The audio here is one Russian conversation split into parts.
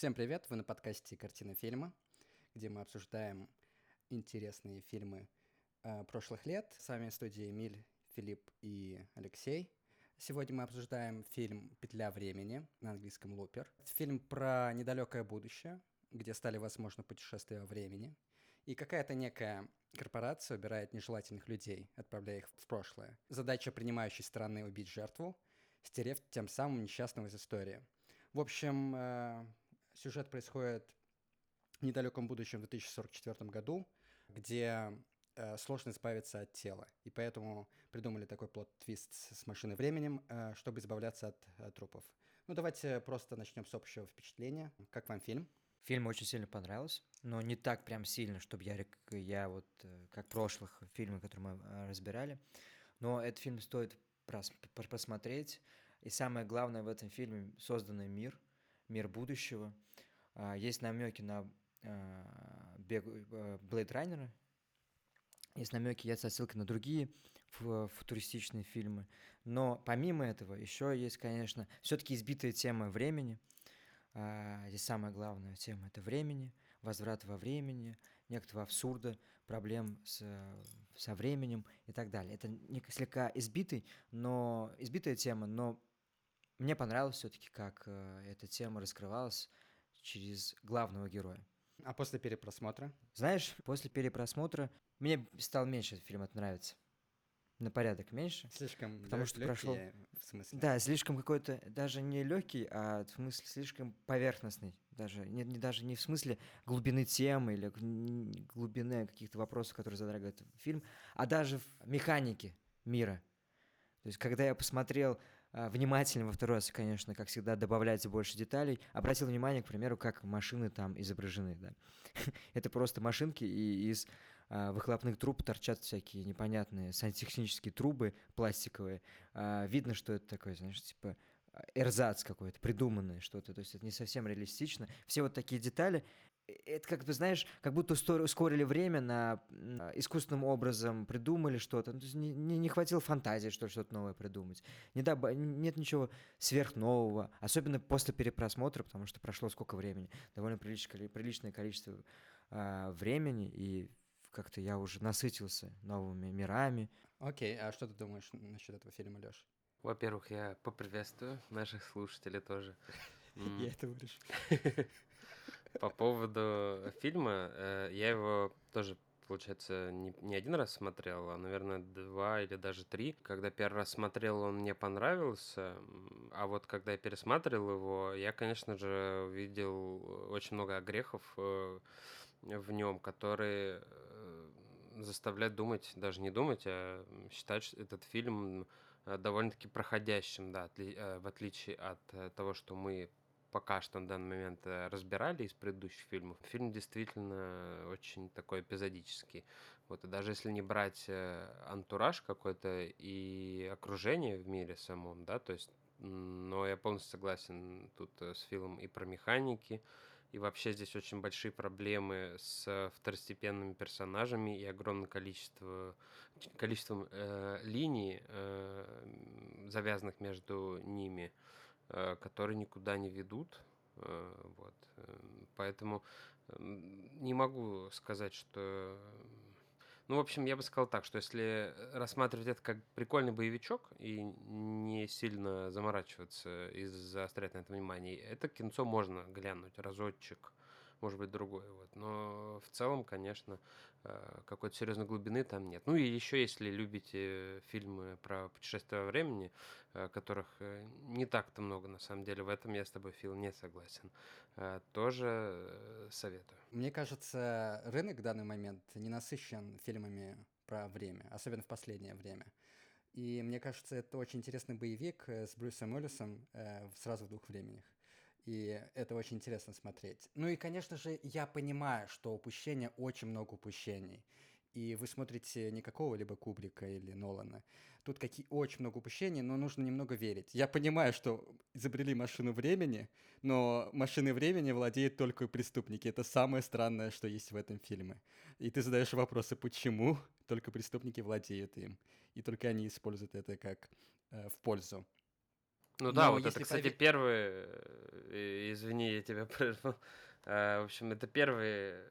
Всем привет! Вы на подкасте «Картина фильма», где мы обсуждаем интересные фильмы э, прошлых лет. С вами студии Эмиль, Филипп и Алексей. Сегодня мы обсуждаем фильм «Петля времени» на английском «Лупер». Фильм про недалекое будущее, где стали возможны путешествия во времени. И какая-то некая корпорация убирает нежелательных людей, отправляя их в прошлое. Задача принимающей стороны — убить жертву, стерев тем самым несчастного из истории. В общем, э, Сюжет происходит в недалеком будущем в 2044 году, где э, сложно избавиться от тела. И поэтому придумали такой плод-твист с машиной временем, э, чтобы избавляться от э, трупов. Ну, давайте просто начнем с общего впечатления. Как вам фильм? Фильм очень сильно понравился, но не так прям сильно, чтобы я, я вот, э, как прошлых фильмов, которые мы э, разбирали. Но этот фильм стоит прос посмотреть. И самое главное в этом фильме — созданный мир — мир будущего. А, есть намеки на а, э, Блейд Райнера, есть намеки, есть отсылки на другие футуристичные фильмы. Но помимо этого еще есть, конечно, все-таки избитая тема времени. А, здесь самая главная тема это времени, возврат во времени, некоторого абсурда, проблем с, со временем и так далее. Это слегка избитый, но избитая тема, но мне понравилось все-таки, как э, эта тема раскрывалась через главного героя. А после перепросмотра? Знаешь, после перепросмотра мне стал меньше этот фильм нравиться. На порядок меньше. Слишком потому что прошло. В смысле? Да, слишком какой-то даже не легкий, а в смысле слишком поверхностный. Даже не, не даже не в смысле глубины темы или глубины каких-то вопросов, которые затрагивает фильм, а даже в механике мира. То есть, когда я посмотрел внимательно во второй раз, конечно, как всегда, добавляется больше деталей. Обратил внимание, к примеру, как машины там изображены, да. Это просто машинки, и из а, выхлопных труб торчат всякие непонятные сантехнические трубы пластиковые. А, видно, что это такое, знаешь, типа эрзац какой-то, придуманное что-то, то есть это не совсем реалистично. Все вот такие детали, это как бы, знаешь, как будто ускорили время на искусственным образом придумали что-то. Ну, не, не, не хватило фантазии, что что-то новое придумать. Не доб... Нет ничего сверхнового, особенно после перепросмотра, потому что прошло сколько времени. Довольно приличное, приличное количество э, времени, и как-то я уже насытился новыми мирами. Окей, а что ты думаешь насчет этого фильма, Лёш? Во-первых, я поприветствую наших слушателей тоже. Я это вырежу. По поводу фильма, э, я его тоже получается, не, один раз смотрел, а, наверное, два или даже три. Когда первый раз смотрел, он мне понравился, а вот когда я пересматривал его, я, конечно же, увидел очень много огрехов э, в нем, которые э, заставляют думать, даже не думать, а считать этот фильм довольно-таки проходящим, да, в отличие от того, что мы пока что на данный момент э, разбирали из предыдущих фильмов, фильм действительно очень такой эпизодический. Вот, и даже если не брать э, антураж какой-то и окружение в мире самом, да, то есть, но я полностью согласен тут э, с фильмом и про механики, и вообще здесь очень большие проблемы с второстепенными персонажами и огромное количество количеством э, линий, э, завязанных между ними. Которые никуда не ведут. Э, вот. Э, поэтому не могу сказать, что... Ну, в общем, я бы сказал так, что если рассматривать это как прикольный боевичок и не сильно заморачиваться и заострять на это внимание, это кинцо можно глянуть разочек может быть, другое. Вот. Но в целом, конечно, э, какой-то серьезной глубины там нет. Ну и еще, если любите фильмы про путешествия во времени, э, которых э, не так-то много, на самом деле, в этом я с тобой, Фил, не согласен, тоже советую. Мне кажется, рынок в данный момент не насыщен фильмами про время, особенно в последнее время. И мне кажется, это очень интересный боевик с Брюсом Уиллисом э, сразу в двух временах и это очень интересно смотреть. Ну и, конечно же, я понимаю, что упущения, очень много упущений. И вы смотрите не какого-либо Кубрика или Нолана. Тут какие очень много упущений, но нужно немного верить. Я понимаю, что изобрели машину времени, но машины времени владеют только преступники. Это самое странное, что есть в этом фильме. И ты задаешь вопросы, почему только преступники владеют им, и только они используют это как э, в пользу. Ну да, Но вот это, кстати, пове- первый, э, извини, я тебя прервал. Э, В общем, это первый, э,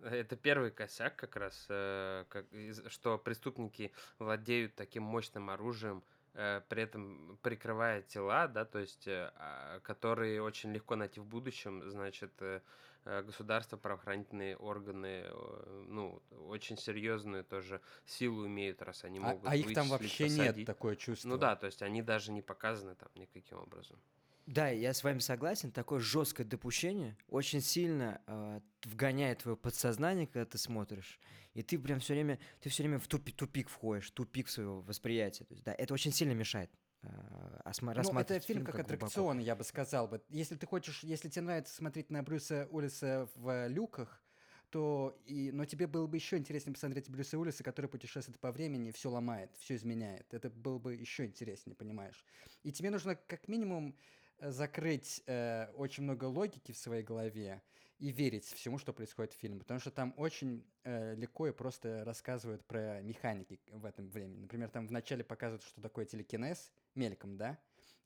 это первый косяк как раз, э, как что преступники владеют таким мощным оружием, э, при этом прикрывая тела, да, то есть, э, а, которые очень легко найти в будущем, значит, э, э, государство, правоохранительные органы, э, ну, очень серьезную тоже силу имеют, раз они А, могут а их там вообще нет, посадить. такое чувство. Ну да, то есть они даже не показаны там никаким образом. Да, я с вами согласен. Такое жесткое допущение очень сильно э, вгоняет твое подсознание, когда ты смотришь, и ты прям все время, ты все время в тупик, тупик входишь, тупик своего восприятия. То есть, да, это очень сильно мешает э, Ну, это рассматривать фильм как глубоко. аттракцион, я бы сказал бы. Если ты хочешь, если тебе нравится смотреть на Брюса Уиллиса в люках, то и, но тебе было бы еще интереснее посмотреть Брюса Уиллиса, который путешествует по времени, все ломает, все изменяет. Это было бы еще интереснее, понимаешь? И тебе нужно как минимум э, закрыть э, очень много логики в своей голове и верить всему, что происходит в фильме, потому что там очень э, легко и просто рассказывают про механики в этом времени. Например, там вначале показывают, что такое телекинез, мельком, да,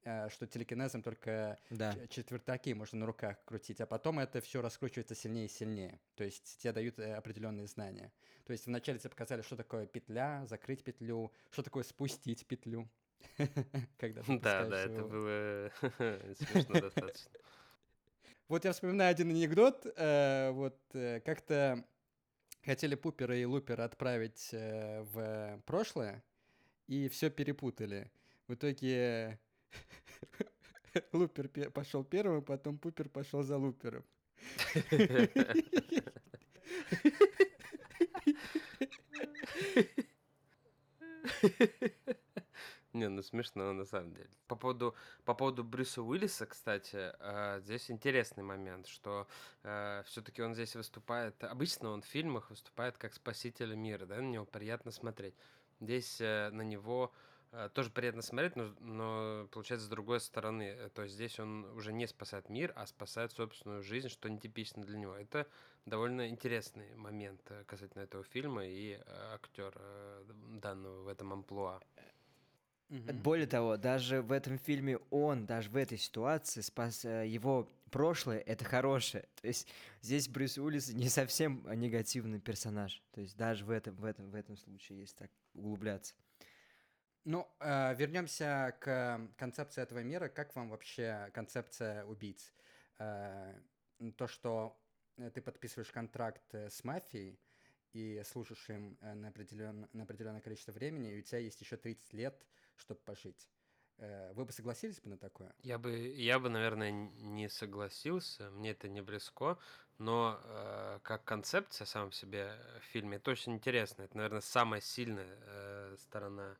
Э, что телекинезом только Да. четвертаки можно на руках крутить, а потом это все раскручивается сильнее и сильнее. То есть тебе дают э, определенные знания. То есть вначале тебе показали, что такое петля, закрыть петлю, что такое спустить петлю. Когда Да, да, это было смешно достаточно. Вот я вспоминаю один анекдот. э, Вот э, как-то хотели Пупера и Лупера отправить э, в прошлое, и все перепутали. В итоге Лупер пошел первым, потом Пупер пошел за Лупером. Не, ну смешно на самом деле. По поводу, по поводу Брюса Уиллиса, кстати, э, здесь интересный момент, что все-таки он здесь выступает, обычно он в фильмах выступает как спаситель мира, да, на него приятно смотреть. Здесь э, на него э, тоже приятно смотреть, но, но получается с другой стороны. Э, То есть здесь он уже не спасает мир, а спасает собственную жизнь, что нетипично для него. Это довольно интересный момент э, касательно этого фильма и актера данного в этом амплуа. Более того, даже в этом фильме он, даже в этой ситуации, спас э, его прошлое, это хорошее. То есть здесь Брюс Уиллис не совсем э, негативный персонаж. То есть даже в этом, в этом, в этом случае, если так углубляться. Ну, э, вернемся к концепции этого мира. Как вам вообще концепция убийц? Э, то, что э, ты подписываешь контракт э, с мафией и служишь им э, на, определен- на определенное количество времени, и у тебя есть еще 30 лет, чтобы пожить. Вы бы согласились бы на такое? Я бы, я бы, наверное, не согласился, мне это не близко, но э, как концепция сам по себе в фильме, это очень интересно. Это, наверное, самая сильная э, сторона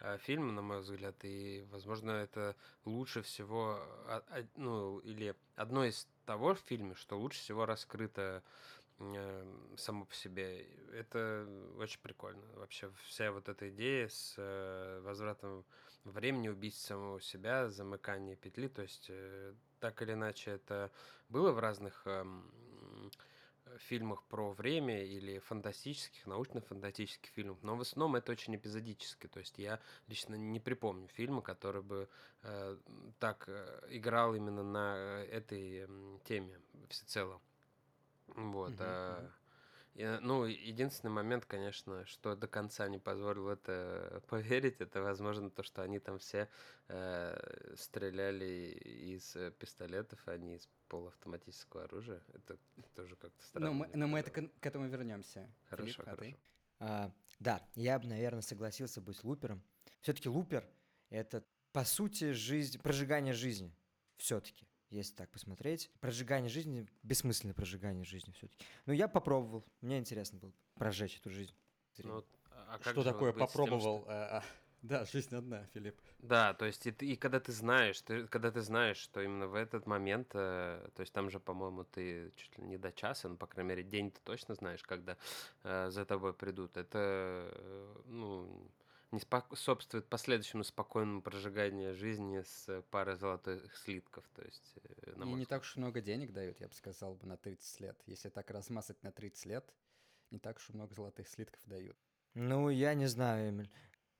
э, фильма, на мой взгляд, и, возможно, это лучше всего, а- а- ну, или одно из того в фильме, что лучше всего раскрыто э, само по себе. Это очень прикольно. Вообще вся вот эта идея с э, возвратом времени убить самого себя, замыкание петли. То есть, э, так или иначе, это было в разных эм, фильмах про время или фантастических, научно-фантастических фильмах, но в основном это очень эпизодически. То есть я лично не припомню фильма, который бы э, так э, играл именно на э, этой теме всецело. Вот. Мгм, а, мгм. Ну, единственный момент, конечно, что до конца не позволил это поверить, это, возможно, то, что они там все э, стреляли из э, пистолетов, а не из полуавтоматического оружия. Это тоже как-то странно. Ну, мы, но мы это к, к этому вернемся. Хорошо, Филипп, а ты? хорошо. А, да, я бы, наверное, согласился быть лупером. Все-таки лупер это, по сути, жизнь, прожигание жизни. Все-таки, если так посмотреть. Прожигание жизни, бессмысленное прожигание жизни все-таки. Но я попробовал. Мне интересно было прожечь эту жизнь. Ну, а как Что такое с тем, что- попробовал? а, а, да, жизнь одна, Филипп. Да, то есть и, ты- и когда ты знаешь, ты, когда ты знаешь, что именно в этот момент, э, то есть там же, по-моему, ты чуть ли не до часа, ну, по крайней мере, день ты точно знаешь, когда э, за тобой придут. Это, э, ну, не способствует последующему спокойному прожиганию жизни с парой золотых слитков, то есть, э, на И не так уж много денег дают, я бы сказал бы, на 30 лет. Если так размазать на 30 лет, не так уж и много золотых слитков дают. Ну, я не знаю, Эмиль.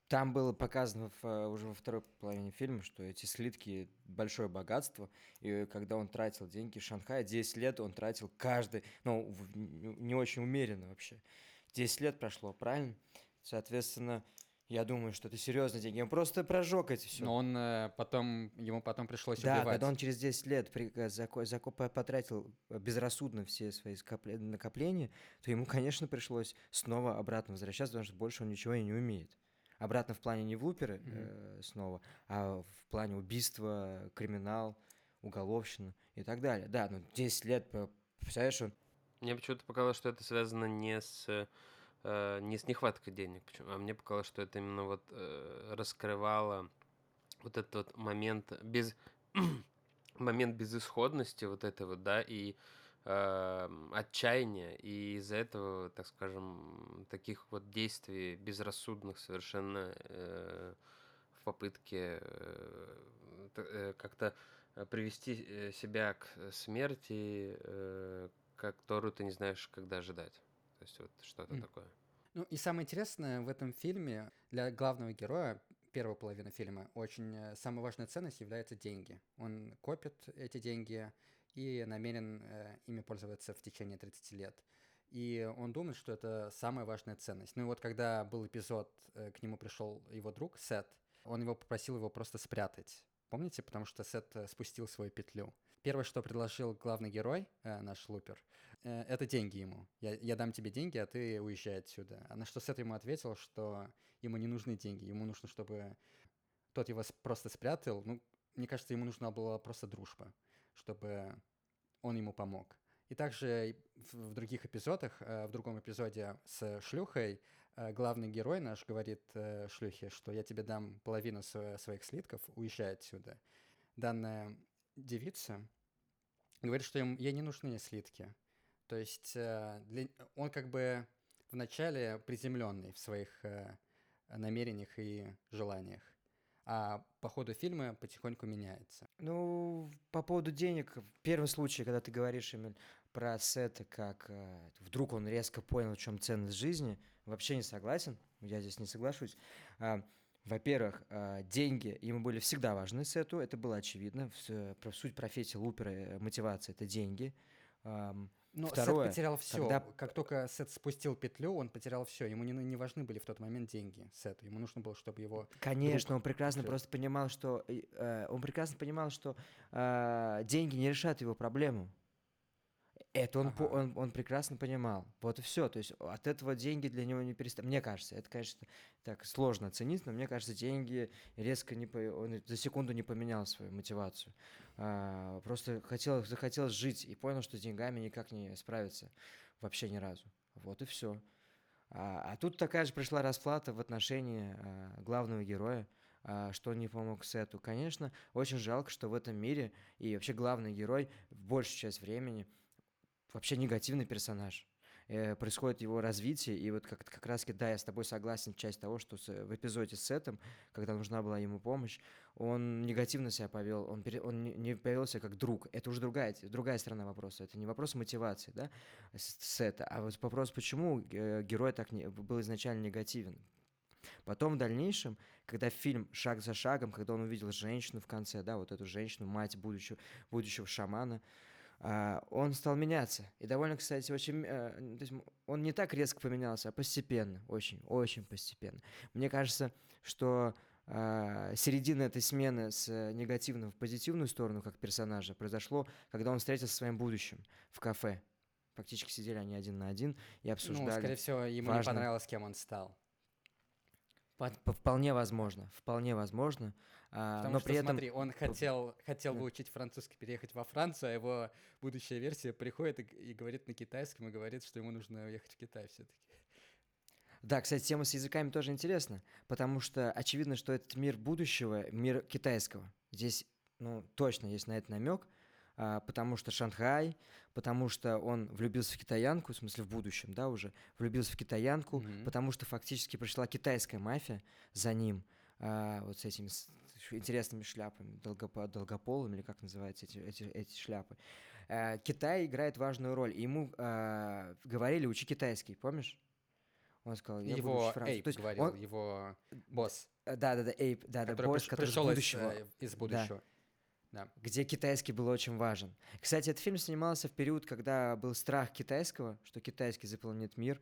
Там было показано в, э, уже во второй половине фильма, что эти слитки – большое богатство, и когда он тратил деньги в Шанхае, 10 лет он тратил каждый, ну, не очень умеренно вообще. 10 лет прошло, правильно? Соответственно, я думаю, что это серьезные деньги. Он просто прожег эти все. Но он э, потом, ему потом пришлось да, убивать. когда он через 10 лет при, э, зако, зако, потратил безрассудно все свои скопле, накопления, то ему, конечно, пришлось снова обратно возвращаться, потому что больше он ничего и не умеет. Обратно в плане не в луперы mm-hmm. э, снова, а в плане убийства, криминал, уголовщина и так далее. Да, ну 10 лет, представляешь, он... Мне почему-то показалось, что это связано не с э, не с нехваткой денег, почему, а мне показалось, что это именно вот э, раскрывало вот этот вот момент без момент безысходности вот этой вот, да, и э, отчаяния, и из-за этого, так скажем, таких вот действий безрассудных совершенно э, в попытке э, э, как-то привести э, себя к смерти, э, которую ты не знаешь, когда ожидать. Есть вот что-то mm. такое. Ну и самое интересное в этом фильме для главного героя первой половины фильма очень э, самая важная ценность является деньги. Он копит эти деньги и намерен э, ими пользоваться в течение 30 лет. И он думает, что это самая важная ценность. Ну и вот когда был эпизод, э, к нему пришел его друг Сет, он его попросил его просто спрятать. Помните? Потому что Сет э, спустил свою петлю. Первое, что предложил главный герой, э, наш Лупер, э, это деньги ему. Я, я дам тебе деньги, а ты уезжай отсюда. А на что Сет ему ответил, что ему не нужны деньги, ему нужно, чтобы тот его просто спрятал. Ну, мне кажется, ему нужна была просто дружба, чтобы он ему помог. И также в других эпизодах, э, в другом эпизоде с шлюхой, главный герой наш говорит шлюхе, что я тебе дам половину своих слитков, уезжай отсюда. Данная девица говорит, что им, ей не нужны слитки. То есть э, для, он как бы вначале приземленный в своих э, намерениях и желаниях, а по ходу фильма потихоньку меняется. Ну, по поводу денег, в первом случае, когда ты говоришь, Эмиль, про Сета, как э, вдруг он резко понял, в чем ценность жизни, вообще не согласен, я здесь не соглашусь. Э, во-первых, э, деньги ему были всегда важны Сету, это было очевидно. Суть профессии лупера, э, мотивация – это деньги. Но Второе, Сет потерял все. Когда... Как только Сет спустил петлю, он потерял все. Ему не, не важны были в тот момент деньги Сету. Ему нужно было, чтобы его. Конечно, он прекрасно все. просто понимал, что э, он прекрасно понимал, что э, деньги не решат его проблему. Это он, ага. он, он прекрасно понимал. Вот и все. То есть от этого деньги для него не перестали. Мне кажется, это, конечно, так сложно оценить, но мне кажется, деньги резко не по... он за секунду не поменял свою мотивацию. А, просто хотел, захотел жить и понял, что с деньгами никак не справиться вообще ни разу. Вот и все. А, а тут такая же пришла расплата в отношении а, главного героя а, что он не помог Сету. Конечно, очень жалко, что в этом мире и вообще главный герой в большую часть времени вообще негативный персонаж. Э, происходит его развитие, и вот как, как раз да, я с тобой согласен, часть того, что в эпизоде с Сетом, когда нужна была ему помощь, он негативно себя повел, он, пере, он не, не повелся как друг. Это уже другая, другая сторона вопроса. Это не вопрос мотивации, да, Сета, а вот вопрос, почему э, герой так не, был изначально негативен. Потом в дальнейшем, когда фильм шаг за шагом, когда он увидел женщину в конце, да, вот эту женщину, мать будущего, будущего шамана, он стал меняться. И довольно, кстати, очень... Э, то есть он не так резко поменялся, а постепенно, очень, очень постепенно. Мне кажется, что э, середина этой смены с негативной в позитивную сторону, как персонажа, произошло, когда он встретился со своим будущим в кафе. Фактически сидели они один на один и обсуждали. Ну, скорее всего, ему важно... не понравилось, кем он стал. Вполне возможно, вполне возможно. А, Потому но что, при этом... смотри, он хотел, хотел да. выучить французский, переехать во Францию, а его будущая версия приходит и, и говорит на китайском, и говорит, что ему нужно уехать в Китай все-таки. Да, кстати, тема с языками тоже интересна, потому что очевидно, что этот мир будущего, мир китайского. Здесь, ну, точно есть на это намек, потому что Шанхай, потому что он влюбился в китаянку, в смысле в будущем, да, уже, влюбился в китаянку, mm-hmm. потому что фактически пришла китайская мафия за ним, а, вот с этими интересными шляпами, долгопо, долгополыми, или как называются эти, эти, эти шляпы. А, Китай играет важную роль. Ему а, говорили, учи китайский, помнишь? Он сказал, я буду Его французский. Эйп То есть говорил, он- его босс, э, Да-да-да, Эйп, да-да, который босс, который из пришел из, будущего. э, из будущего. Да. Где китайский был очень важен. Кстати, этот фильм снимался в период, когда был страх китайского, что китайский заполнит мир,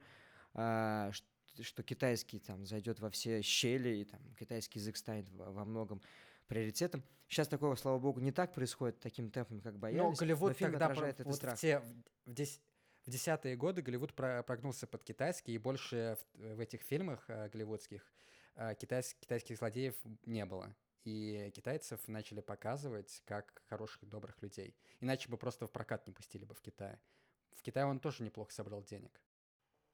а, ш- что китайский там зайдет во все щели, и там китайский язык станет во во многом приоритетом. Сейчас такого, слава богу, не так происходит таким темпом, как боялись. Но Голливуд фильм тогда отражает про- этот вот страх. в те в, в дес- в десятые годы Голливуд про- прогнулся под китайский, и больше в, в этих фильмах э, голливудских э, китайс- китайских злодеев не было. И китайцев начали показывать как хороших, добрых людей. Иначе бы просто в прокат не пустили бы в Китае. В Китае он тоже неплохо собрал денег.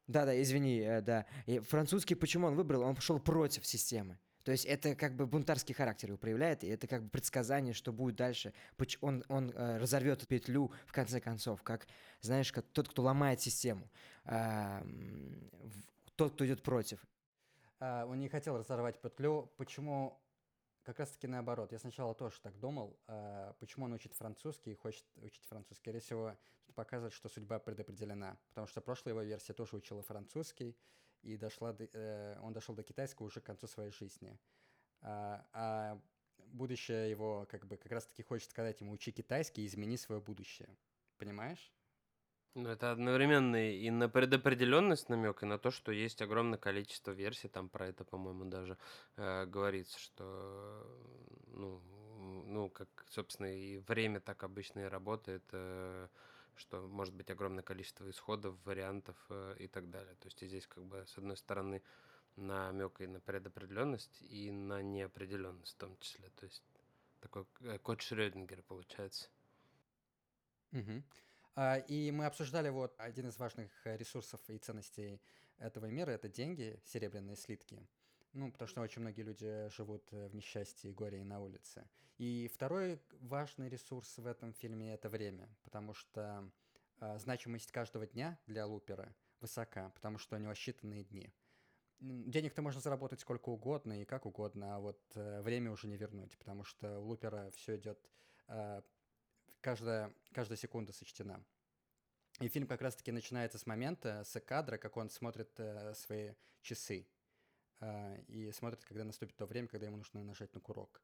Да-да, извини, э, да. И французский почему он выбрал? Он пошел против системы. То есть это как бы бунтарский характер его проявляет, и это как бы предсказание, что будет дальше. Он, он э, разорвет петлю в конце концов, как, знаешь, как тот, кто ломает систему, а, тот, кто идет против. А, он не хотел разорвать петлю. Почему? Как раз таки наоборот. Я сначала тоже так думал. а, почему он учит французский и хочет учить французский? Скорее всего, тут показывает, что судьба предопределена. Потому что прошлая его версия тоже учила французский, и дошла до- э, он дошел до китайского уже к концу своей жизни. А, а будущее его как бы как раз таки хочет сказать ему учи китайский и измени свое будущее. Понимаешь? Ну, это одновременно и на предопределенность намек, и на то, что есть огромное количество версий, там про это, по-моему, даже э, говорится, что, ну, ну, как, собственно, и время так обычно и работает, э, что может быть огромное количество исходов, вариантов э, и так далее. То есть здесь, как бы, с одной стороны, намек и на предопределенность, и на неопределенность в том числе. То есть такой э, код Шрёдингера получается. Мгм. А, И мы обсуждали вот один из важных э, ресурсов и ценностей этого мира — это деньги, серебряные слитки. Ну, потому что очень многие люди живут э, в несчастье, горе и на улице. И второй важный ресурс в этом фильме — это время, потому что а, значимость каждого дня для Лупера высока, потому что у него считанные дни. Денег-то можно заработать сколько угодно и как угодно, а вот э, время уже не вернуть, потому что у Лупера все идет каждая, каждая секунда сочтена. И фильм как раз-таки начинается с момента, с кадра, как он смотрит э, свои часы. э, и смотрит, когда наступит то время, когда ему нужно нажать на курок.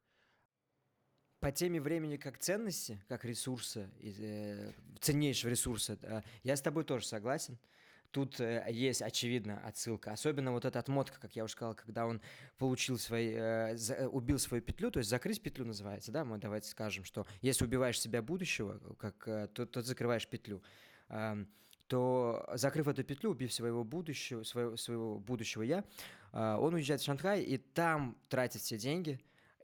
По теме времени как ценности, как ресурса, э, ценнейшего ресурса, э, я с тобой тоже согласен. Тут э, есть, очевидно, отсылка. Особенно вот эта отмотка, как я уже сказал, когда он получил свои, э, э, убил свою петлю, то есть закрыть петлю называется, да, мы давайте скажем, что если убиваешь себя будущего, как, э, то, то закрываешь петлю, Ам, то закрыв эту петлю, убив своего будущего, своего, своего будущего я, а, он уезжает в Шанхай и там тратит все деньги,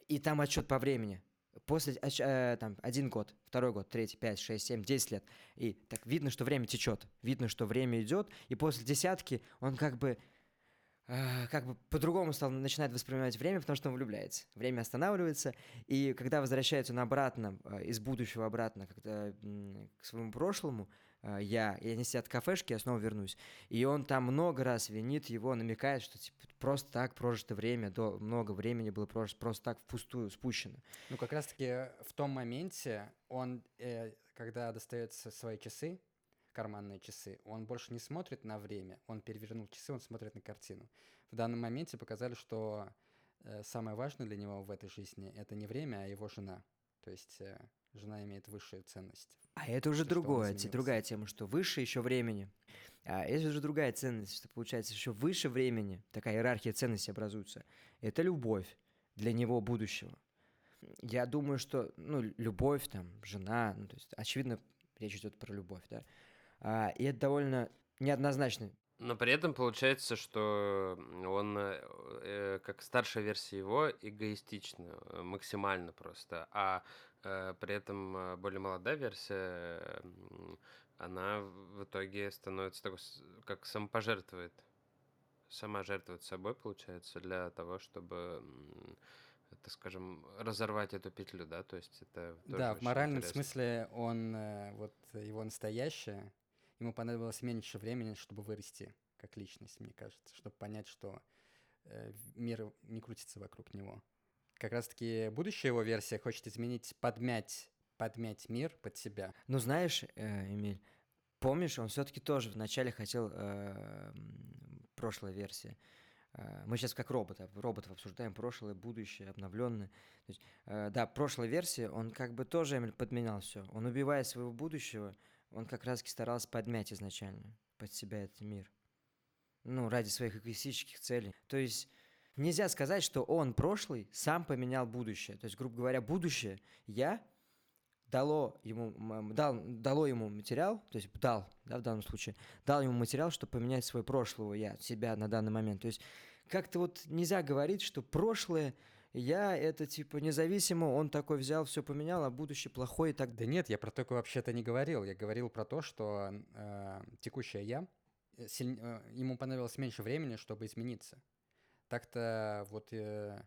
и там отчет по времени. После э, там один год, второй год, третий, пять, шесть, семь, десять лет. И так видно, что время течет, видно, что время идет, и после десятки он как бы э, как бы по-другому стал начинает воспринимать время, потому что он влюбляется. Время останавливается, и когда возвращается он обратно, э, из будущего обратно, когда к своему прошлому, я, и они сидят в кафешке, я снова вернусь. И он там много раз винит его, намекает, что типа, просто так прожито время, до, много времени было прожито, просто так впустую спущено. Ну, как раз-таки в том моменте он, э, когда достает с- свои часы, карманные часы, он больше не смотрит на время, он перевернул часы, он смотрит на картину. В данном моменте показали, что э, самое важное для него в этой жизни это не время, а его жена. То есть э, жена имеет высшую ценность. А это уже другое, другая тема, что выше еще времени. А это уже другая ценность, что получается еще выше времени, такая иерархия ценностей образуется. Это любовь для него будущего. Я думаю, что, ну, любовь, там, жена, ну, то есть, очевидно, речь идет про любовь, да. А, и это довольно неоднозначно. Но при этом получается, что он, э, э, как старшая версия его, эгоистична э, максимально просто, а при этом э, более молодая версия, э, она в итоге становится такой, как самопожертвует. Сама жертвует собой, получается, для того, чтобы, так скажем, разорвать эту петлю, да, то есть это да, в моральном интересно. смысле он, э, вот его настоящее, ему понадобилось меньше времени, чтобы вырасти как личность, мне кажется, чтобы понять, что э, мир не крутится вокруг него. Как раз-таки будущая его версия хочет изменить, подмять, подмять мир под себя. Ну, знаешь, э, Эмиль, помнишь, он все-таки тоже вначале хотел э, м, прошлая версия. А, мы сейчас как роботов, роботов обсуждаем прошлое, будущее, обновленное. То есть, э, да, прошлая версия, он как бы тоже Эмиль подменял все. Он убивая своего будущего, он как раз старался подмять изначально под себя этот мир. Ну, ради своих эгоистических целей. То есть нельзя сказать, что он прошлый сам поменял будущее. То есть, грубо говоря, будущее я дало ему, дал, дало ему материал, то есть дал, да, в данном случае, дал ему материал, чтобы поменять свой прошлого я, себя на данный момент. То есть как-то вот нельзя говорить, что прошлое я это типа независимо, он такой взял, все поменял, а будущее плохое и так. Да нет, я про такое вообще-то не говорил. Я говорил про то, что э, текущее я э, силь... э, ему понадобилось меньше времени, чтобы измениться. Так-то вот э,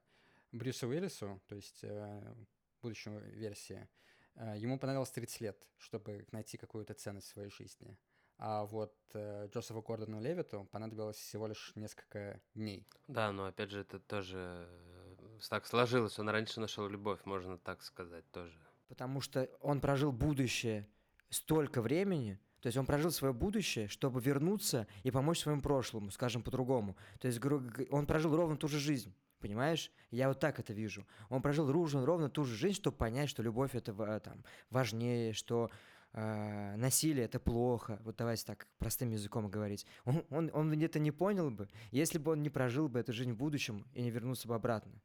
Брюсу Уиллису, то есть э, будущему версии, э, ему понадобилось 30 лет, чтобы найти какую-то ценность в своей жизни. А вот э, Джозефу Гордону Левиту понадобилось всего лишь несколько дней. Да, но опять же, это тоже э, так сложилось. Он раньше нашел любовь, можно так сказать тоже. Потому что он прожил будущее столько времени, то есть он прожил свое будущее, чтобы вернуться и помочь своему прошлому, скажем по-другому. То есть он прожил ровно ту же жизнь. Понимаешь? Я вот так это вижу. Он прожил ровно, ровно ту же жизнь, чтобы понять, что любовь это там, важнее, что э, насилие это плохо. Вот давайте так простым языком говорить. Он, он, он это не понял бы, если бы он не прожил бы эту жизнь в будущем и не вернулся бы обратно.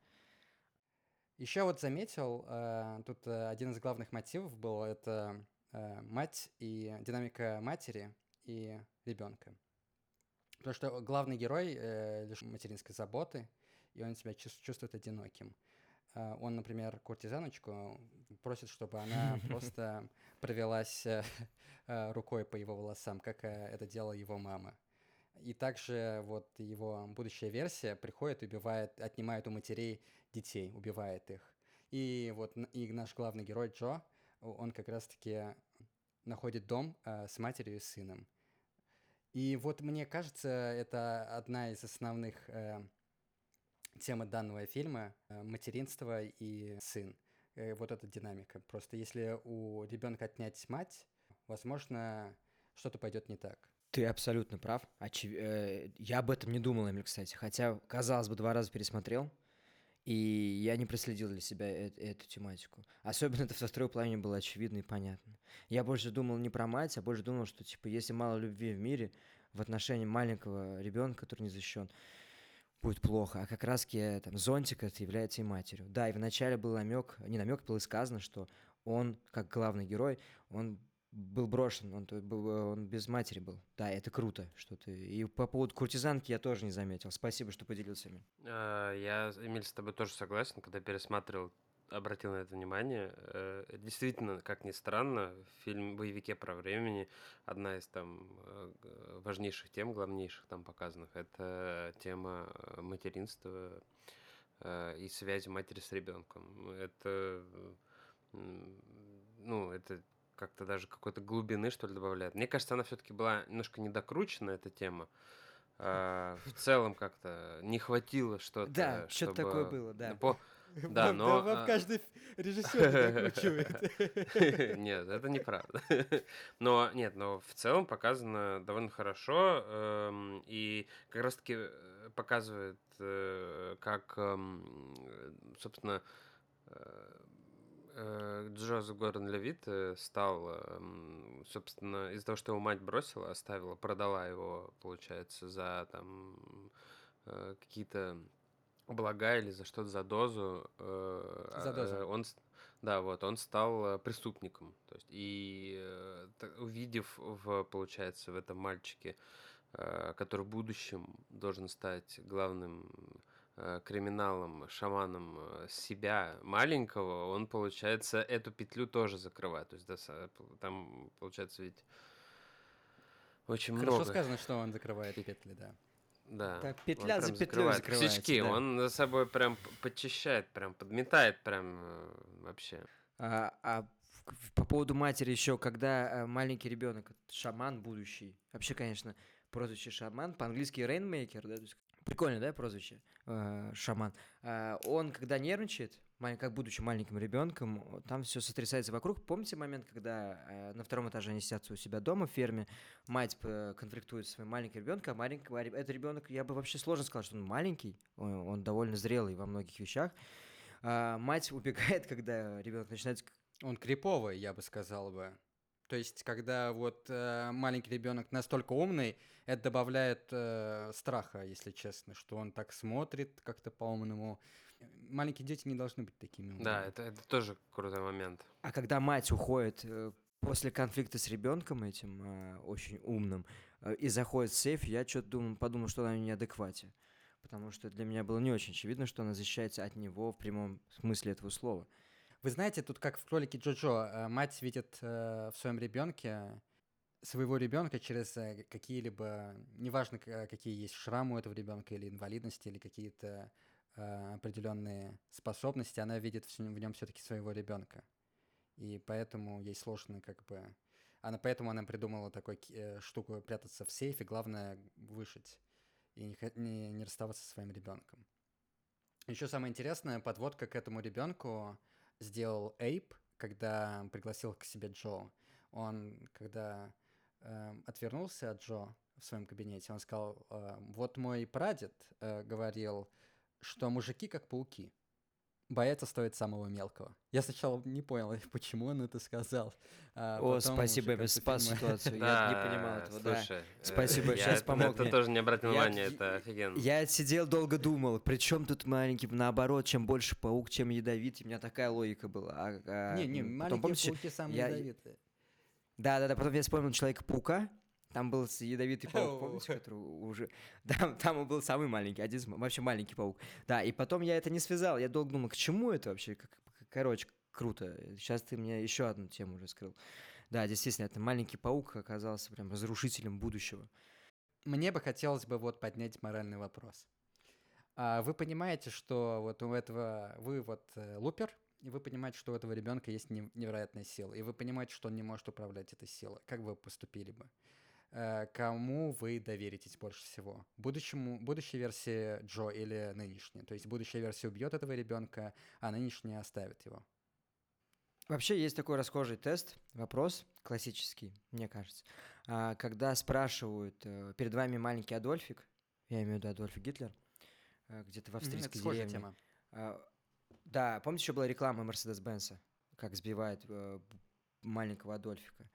Еще вот заметил, э, тут э, один из главных мотивов был это э, мать и динамика матери и ребенка. Потому что главный герой э, лишь материнской заботы, и он себя чувствует одиноким. Э, он, например, куртизаночку просит, чтобы она просто провелась э, э, рукой по его волосам, как это делала его мама. И также вот его будущая версия приходит, убивает, отнимает у матерей детей, убивает их. И вот и наш главный герой Джо, он как раз-таки находит дом э, с матерью и сыном. И вот мне кажется, это одна из основных э, тема данного фильма э, материнство и сын. Э, вот эта динамика. Просто если у ребенка отнять мать, возможно, что-то пойдет не так. Ты абсолютно прав. Очев... Э, я об этом не думал, Эмиль, кстати. Хотя, казалось бы, два раза пересмотрел, и я не проследил для себя э- эту тематику. Особенно это во второй половине было очевидно и понятно. Я больше думал не про мать, а больше думал, что, типа, если мало любви в мире в отношении маленького ребенка, который не защищен, будет плохо, а как раз там зонтик это является и матерью. Да, и вначале был намек, не намек, было сказано, что он, как главный герой, он был брошен, он, был, он без матери был. Да, это круто, что ты... И по поводу куртизанки я тоже не заметил. Спасибо, что поделился, Эмиль. А, я, Эмиль, с тобой тоже согласен, когда пересматривал обратил на это внимание. Э, действительно, как ни странно, фильм «Боевике про времени» одна из там э, важнейших тем, главнейших там показанных, это тема э, материнства и связи матери с ребенком. Это, ну, это как-то даже какой-то глубины, что ли, добавляет. Мне кажется, она все-таки была немножко недокручена, эта тема. А, в целом как-то не хватило что-то. Да, что-то такое было, да. По, да, но... Да, каждый режиссер докручивает. Нет, это неправда. Но, нет, но в целом показано довольно хорошо, эм, и как раз-таки э, показывает, э, как, эм, собственно, э, Джозеф Гордон Левит стал, эм, собственно, из-за того, что его мать бросила, оставила, продала его, получается, за там какие-то блага или за что-то за дозу, э, За дозу. э, он, да, вот, он стал э, преступником. То есть, и э, увидев, в, получается, в этом мальчике, э, который в будущем должен стать главным э, криминалом, шаманом э, себя маленького, он, получается, эту петлю тоже закрывает. То есть, да, там, получается, ведь очень Хорошо много. сказано, что он закрывает петли, да. Да. Так, петля за петлей закрывается. Косячки, да. он за собой прям подчищает, прям подметает прям э, вообще. А, а по поводу матери еще, когда э, маленький ребенок, шаман будущий, вообще, конечно, прозвище шаман, по-английски рейнмейкер, да, то есть, прикольно, да, прозвище, э, шаман. Э, он, когда нервничает, как будучи маленьким ребенком, там все сотрясается вокруг. Помните момент, когда э, на втором этаже они сидят у себя дома в ферме, мать конфликтует со своим маленьким ребенком, а маленький, этот ребенок, я бы вообще сложно сказал, что он маленький, он, довольно зрелый во многих вещах. А, мать убегает, когда ребенок начинает Он криповый, я бы сказал бы. То есть, когда вот э, маленький ребенок настолько умный, это добавляет э, страха, если честно, что он так смотрит как-то по-умному. Маленькие дети не должны быть такими умными. Да, это, это тоже крутой момент. А когда мать уходит э, после конфликта с ребенком этим э, очень умным э, и заходит в сейф, я что-то думал, подумал, что она неадеквате. Потому что для меня было не очень очевидно, что она защищается от него в прямом смысле этого слова. Вы знаете, тут как в кролике Джоджо, э, мать видит э, в своем ребенке своего ребенка через э, какие-либо, неважно, какие есть шрамы у этого ребенка или инвалидности, или какие-то определенные способности, она видит в нем все-таки своего ребенка. И поэтому ей сложно как бы... Она, поэтому она придумала такую штуку прятаться в сейфе, главное выжить и не, не, не расставаться со своим ребенком. Еще самое интересное, подводка к этому ребенку сделал Эйп, когда пригласил к себе Джо. Он, когда эм, отвернулся от Джо в своем кабинете, он сказал, э, вот мой прадед э, говорил, что мужики как пауки. Боятся стоит самого мелкого. Я сначала не понял, почему он это сказал. а О, потом спасибо, уже спас фильм- ситуацию. Я не понимал этого, да. слушай, э, Спасибо, я щас это- помог Это мне. тоже не обратил внимания, это офигенно. Я сидел долго думал, причем тут маленький, наоборот, чем больше паук, чем ядовитый. У меня такая логика была. А- а, Не, не, потом, маленькие помните, пауки самые я- ядовитые. Да, да, да. Потом я вспомнил Человека-паука. Там был ядовитый паук, помните, который уже... Там, там он был самый маленький, один вообще маленький паук. Да, и потом я это не связал. Я долго думал, к чему это вообще? Короче, круто. Сейчас ты мне еще одну тему уже скрыл. Да, действительно, это маленький паук оказался прям разрушителем будущего. Мне бы хотелось бы вот поднять моральный вопрос. А вы понимаете, что вот у этого вы вот э, лупер, и вы понимаете, что у этого ребенка есть нев- невероятная сила, и вы понимаете, что он не может управлять этой силой. Как вы поступили бы? Э, Кому вы доверитесь больше всего? Будущему, будущей версии Джо или нынешней? То есть будущая версия убьет этого ребенка, а нынешняя оставит его. Вообще есть такой расхожий тест, вопрос классический, мне кажется, А, когда спрашивают, э, перед вами маленький Адольфик, я имею в виду Адольф Гитлер, э, где-то в это австрийской схожая деревне. тема. А, Да, помните, еще была реклама Мерседес-Бенса, как сбивает маленького Адольфика.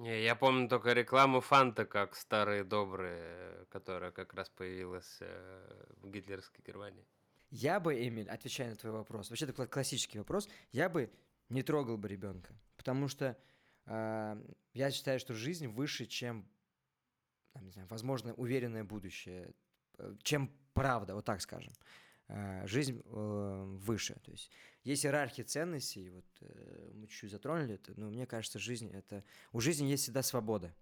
Не, я помню только рекламу Фанта, как старые добрые, э, которая как раз появилась э, в гитлерской Германии. Я бы, Эмиль, отвечая на твой вопрос, вообще кла- классический вопрос, я бы не трогал бы ребенка, потому что а, я считаю, что жизнь выше, чем, там, не знаю, возможно, уверенное будущее, э, чем правда, вот так скажем. А, Жизнь э, выше, то есть есть иерархия ценностей, вот э, мы чуть-чуть затронули это, но мне кажется, жизнь это у жизни есть всегда свобода,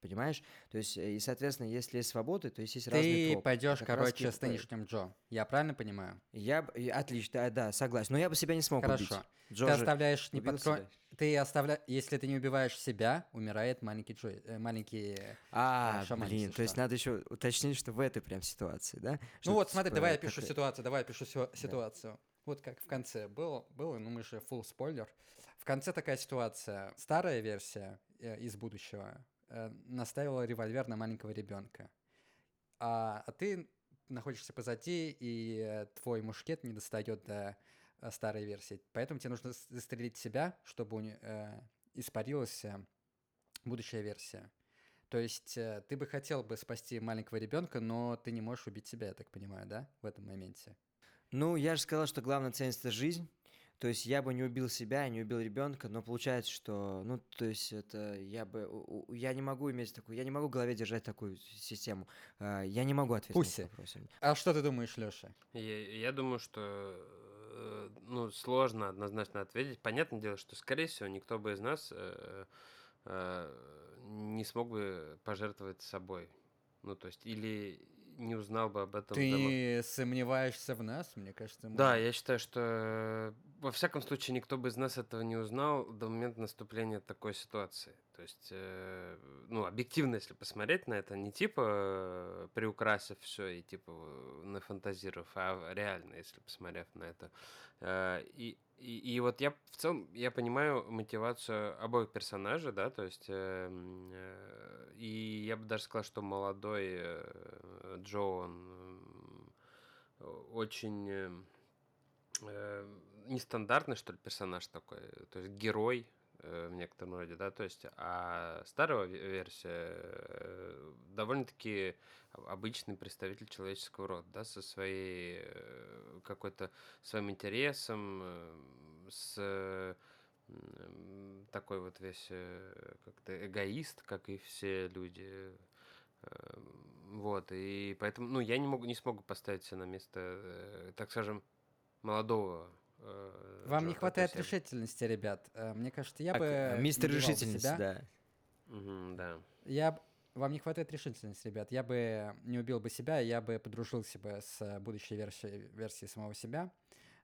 понимаешь? То есть э, и соответственно, если есть свобода, то есть есть разные Ты тропы. пойдешь, Как раз короче, с нынешним Джо. Я правильно понимаю? Я отлично, да, да, согласен. Но я бы себя не смог убить. Хорошо. Ты Джо оставляешь не убил под кро- себя. Ты оставля... Если ты не убиваешь себя, умирает маленький Джой, э, маленький. э, А, шаман, блин, то есть надо еще уточнить, что в этой прям ситуации, да? Что Ну вот, типа смотри, давай я пишу ситуацию, давай я пишу ситуацию. Вот как в конце было, было, ну мы же full спойлер. В конце такая ситуация. Старая версия э, из будущего э, наставила револьвер на маленького ребенка, а, а ты находишься позади, и э, твой мушкет не достает до э, старой версии. Поэтому тебе нужно застрелить себя, чтобы э, испарилась э, будущая версия. То есть э, ты бы хотел бы спасти маленького ребенка, но ты не можешь убить себя, я так понимаю, да, в этом моменте. Ну, я же сказал, что главная ценность это жизнь. То есть я бы не убил себя, не убил ребенка, но получается, что, ну, то есть это я бы, я не могу иметь такую, я не могу в голове держать такую систему. А, Я не могу ответить Пусть. на этот вопрос. А что ты думаешь, Лёша? Я, я думаю, что э, ну, сложно однозначно ответить. Понятное дело, что, скорее всего, никто бы из нас э, э, не смог бы пожертвовать собой. Ну, то есть, или не узнал бы об этом. дома. Ты сомневаешься в нас, мне кажется. мы- Да, я считаю, что во всяком случае, никто бы из нас этого не узнал до момента наступления такой ситуации. То есть, э, ну, объективно, если посмотреть на это, не типа э, приукрасив все и типа нафантазировав, а реально, если посмотрев на это. Э, и, и, и вот я в целом, я понимаю мотивацию обоих персонажей, да, то есть, э, э, и я бы даже сказал, что молодой э, Джо, он э, очень... э, э, нестандартный, что ли, персонаж такой, то есть герой э, в некотором роде, да, то есть, а старая ве- версия э, довольно-таки обычный представитель человеческого рода, да, со своей э, какой-то своим интересом, с такой вот весь как-то эгоист, как и все люди. Вот, и поэтому, ну, я не могу, не смогу поставить себя на место, так скажем, молодого э, Вам не хватает я- решительности, ребят. Э, Мне кажется, я Так, бы... не мистер решительность, себя. да. Мгм, да. Я... Вам не хватает решительности, ребят. Я бы не убил бы себя, я бы подружился бы с э, будущей версией, версией самого себя,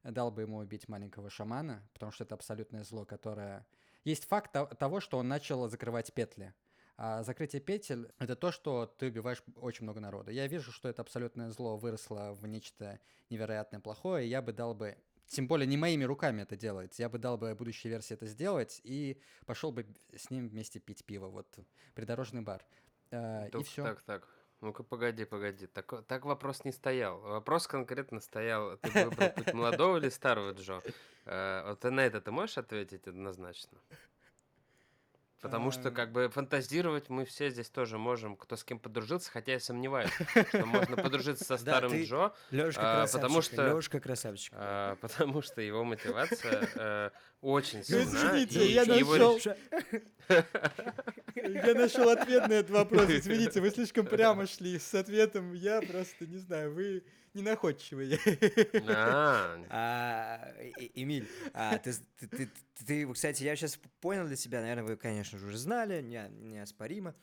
дал бы ему убить маленького шамана, потому что это абсолютное зло, которое... Есть факт то- того, что он начал закрывать петли. А закрытие петель — это то, что ты убиваешь очень много народа. Я вижу, что это абсолютное зло выросло в нечто невероятное плохое, и я бы дал бы тем более не моими руками это делается. Я бы дал бы будущей версии это сделать и пошел бы с ним вместе пить пиво. Вот придорожный бар. Э, и все. Так, так. Ну-ка, погоди, погоди. Так, так вопрос не стоял. Вопрос конкретно стоял, ты бы выбрал путь молодого или старого Джо? Э, Вот на это ты можешь ответить однозначно? Потому что, как бы, фантазировать мы все здесь тоже можем, кто с кем подружился, хотя я сомневаюсь, что можно подружиться со старым Джо, Лёшка А, красавчик. потому что- Лёшка красавчик. а, потому что его мотивация э, очень сильна. извините, и я нашел- Я нашел ответ на этот вопрос. Извините, вы слишком прямо шли с ответом. Я просто не знаю, вы не находчивые. А, А, Эмиль, а, ты, кстати, я сейчас понял для себя, наверное, вы, конечно же, уже знали, не- неоспоримо,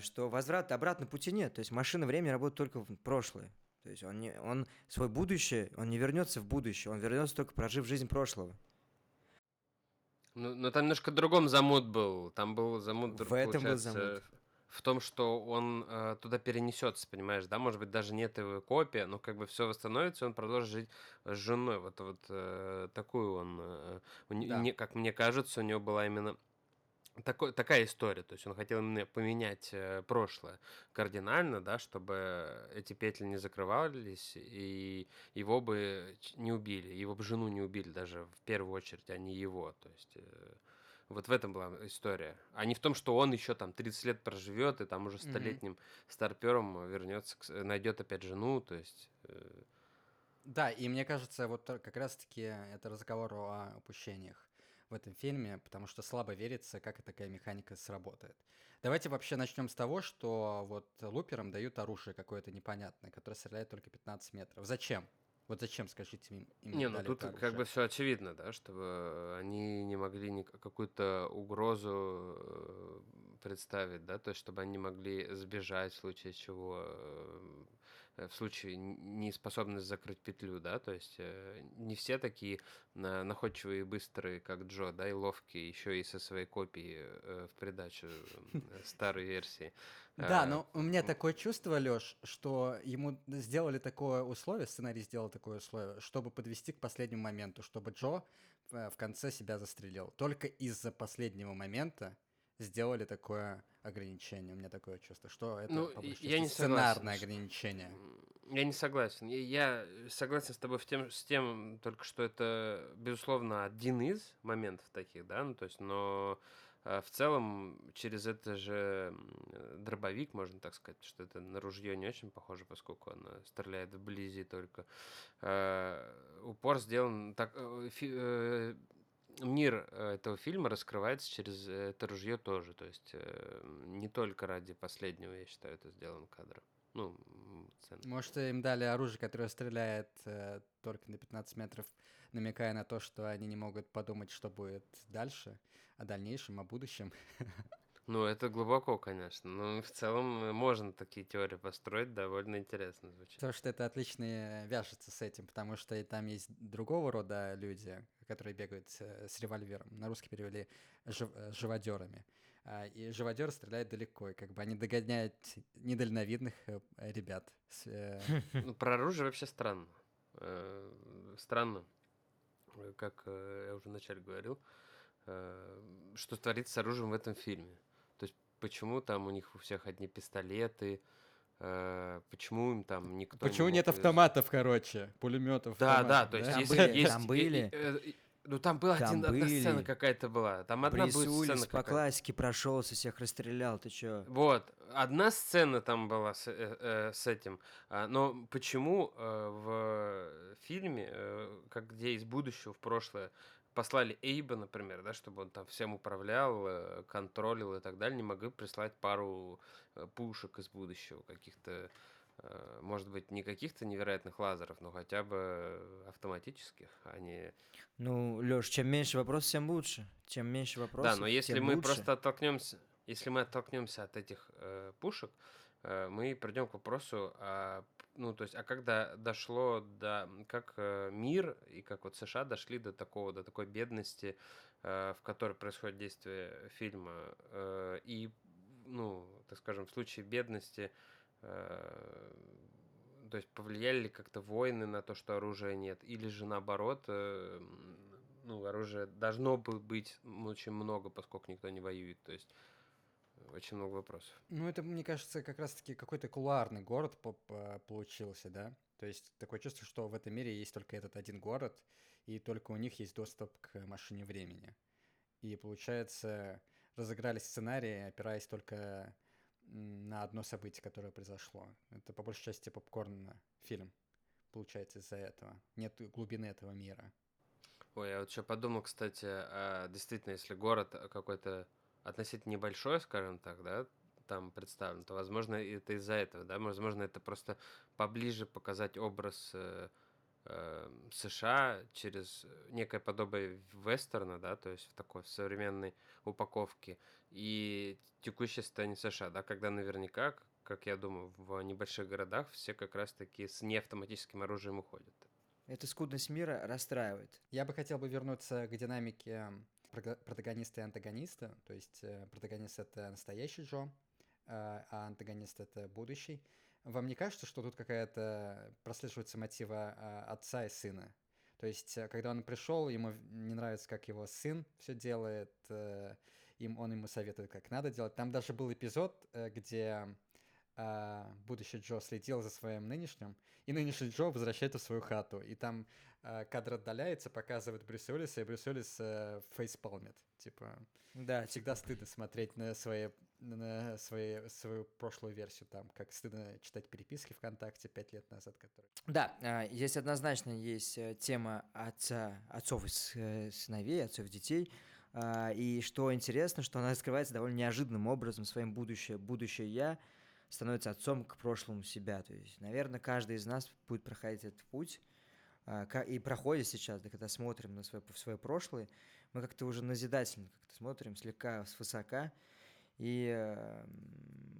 что возврата обратно пути нет. То есть машина времени работает только в прошлое. То есть он, не, он свой будущее, он не вернется в будущее, он вернется только прожив жизнь прошлого. Ну, но там немножко другом замут был. Там был замут, В этом был замут. в том, что он э, туда перенесется, понимаешь, да? Может быть, даже нет его копия, но как бы все восстановится, он продолжит жить с женой. Вот, вот э, такую он, э, Да. не- как мне кажется, у него была именно такой, такая история. То есть он хотел именно поменять э, прошлое кардинально, да, чтобы эти петли не закрывались, и его бы не убили, его бы жену не убили даже в первую очередь, а не его. То есть э, вот в этом была история. А не в том, что он еще там 30 лет проживет и там уже столетним старпером вернется, найдет опять жену, то есть... э, Да, и мне кажется, вот как раз-таки это разговор о упущениях в этом фильме, потому что слабо верится, как такая механика сработает. Давайте вообще начнем с того, что вот луперам дают оружие какое-то непонятное, которое стреляет только 15 метров. Зачем? Вот зачем, скажите им? им Не, ну тут как бы все очевидно, да, чтобы они не могли какую-то угрозу э, представить, да, то есть чтобы они могли сбежать в случае чего, э, в случае н- неспособности закрыть петлю, да, то есть э, не все такие на- находчивые и быстрые, как Джо, да, и ловкие, еще и со своей копией э, в придачу э, старой версии. Да, Э, но у меня такое чувство, Лёш, что ему сделали такое условие, сценарий сделал такое условие, чтобы подвести к последнему моменту, чтобы Джо э, в конце себя застрелил. Только из-за последнего момента сделали такое ограничение. У меня такое чувство, что это Ну, по я части не сценарное ограничение. Я не согласен. Я- согласен с тобой в тем, с тем, только что это, безусловно, один из моментов таких, да, ну, то есть, но э, в целом через это же дробовик, можно так сказать, что это на ружье не очень похоже, поскольку она стреляет вблизи только. Э, Упор сделан так. Э, э, Мир э, этого фильма раскрывается через это ружье тоже, то есть э, не только ради последнего, я считаю, это сделан кадр. Ну, м, ценно. Может, им дали оружие, которое стреляет э, только на 15 метров, намекая на то, что они не могут подумать, что будет дальше, о дальнейшем, о будущем. Ну, это глубоко, конечно. Но в целом э, можно такие теории построить, довольно интересно звучит. То, что это отлично э, вяжется с этим, потому что и там есть другого рода люди, которые бегают с, э, с револьвером. На русский перевели жив, живодерами. А, и живодеры стреляют далеко, и как бы они догоняют недальновидных ребят. Ну, про оружие вообще странно. Странно, как я уже вначале говорил, что творится с оружием в этом фильме почему там у них у всех одни пистолеты, э, почему им там никто Почему не нет мог... автоматов, короче, пулеметов? Да, да, то есть Там если были, есть... там были. э, ну там была Там один, одна сцена были. какая-то была. Там одна будет Уиллис сцена по какая-то. классике прошелся, всех расстрелял, ты чё? Вот, одна сцена там была с, э, э, с этим, А, но почему э, в фильме, э, как где из будущего в прошлое, послали Эйба, например, да, чтобы он там всем управлял, э, контролил и так далее, не могли прислать пару э, пушек из будущего, каких-то, э, может быть, не каких-то невероятных лазеров, но хотя бы автоматических, а не... Ну, Лёш, чем меньше вопросов, тем лучше. Чем меньше вопросов, Да, но если мы лучше. просто оттолкнемся, если мы оттолкнемся от этих э, пушек, мы придем к вопросу, а, ну то есть, а когда дошло до, как э, мир и как вот США дошли до такого, до такой бедности, э, в которой происходит действие фильма, э, и, ну, так скажем, в случае бедности, э, то есть повлияли ли как-то войны на то, что оружия нет, или же наоборот, э, ну, оружия должно бы быть м, очень много, поскольку никто не воюет. То есть э, очень много вопросов. Ну, это, мне кажется, как раз-таки какой-то кулуарный город по- получился, да? То есть такое чувство, что в этом мире есть только этот один город, и только у них есть доступ к машине времени. И, получается, разыграли сценарии, опираясь только на одно событие, которое произошло. Это, по большей части, попкорн фильм, получается, из-за этого. Нет глубины этого мира. Ой, я вот еще подумал, кстати, а, действительно, если город э, какой-то относительно небольшой, скажем так, да, там представлен, то, возможно, это из-за этого, да, возможно, это просто поближе показать образ э, э, США через некое подобие вестерна, да, то есть в такой современной упаковке и текущее состояние США, да, когда наверняка, как я думаю, в небольших городах все как раз-таки с неавтоматическим оружием уходят. Эта скудность мира расстраивает. Я бы хотел бы вернуться к динамике протагониста и антагониста. То есть э, протагонист — это настоящий Джо, а а антагонист — это будущий. Вам не кажется, что тут какая-то прослеживается мотива отца и сына? То есть, э, когда он пришел, ему не нравится, как его сын все делает, э, им, он ему советует, как надо делать. Там даже был эпизод, э, где а, будущий Джо следил за своим нынешним, и нынешний Джо возвращается в свою хату, и там а, кадр отдаляется, показывает Брюса Уиллиса, и Брюс Уиллис э, фейспалмит. Типа, Да, всегда стыдно смотреть на, свои, на свои, свою прошлую версию, там, как стыдно читать переписки ВКонтакте пять лет назад, которые... Да, а, здесь однозначно есть э, тема отца, отцов и э, сыновей, отцов и детей. А, И что интересно, что она раскрывается довольно неожиданным образом, своим будущее. Будущее я становится отцом к прошлому себя. То есть, наверное, каждый из нас будет проходить этот путь. а, И проходит сейчас, да, когда смотрим на свое, в свое прошлое, мы как-то уже назидательно как-то смотрим, слегка свысока, и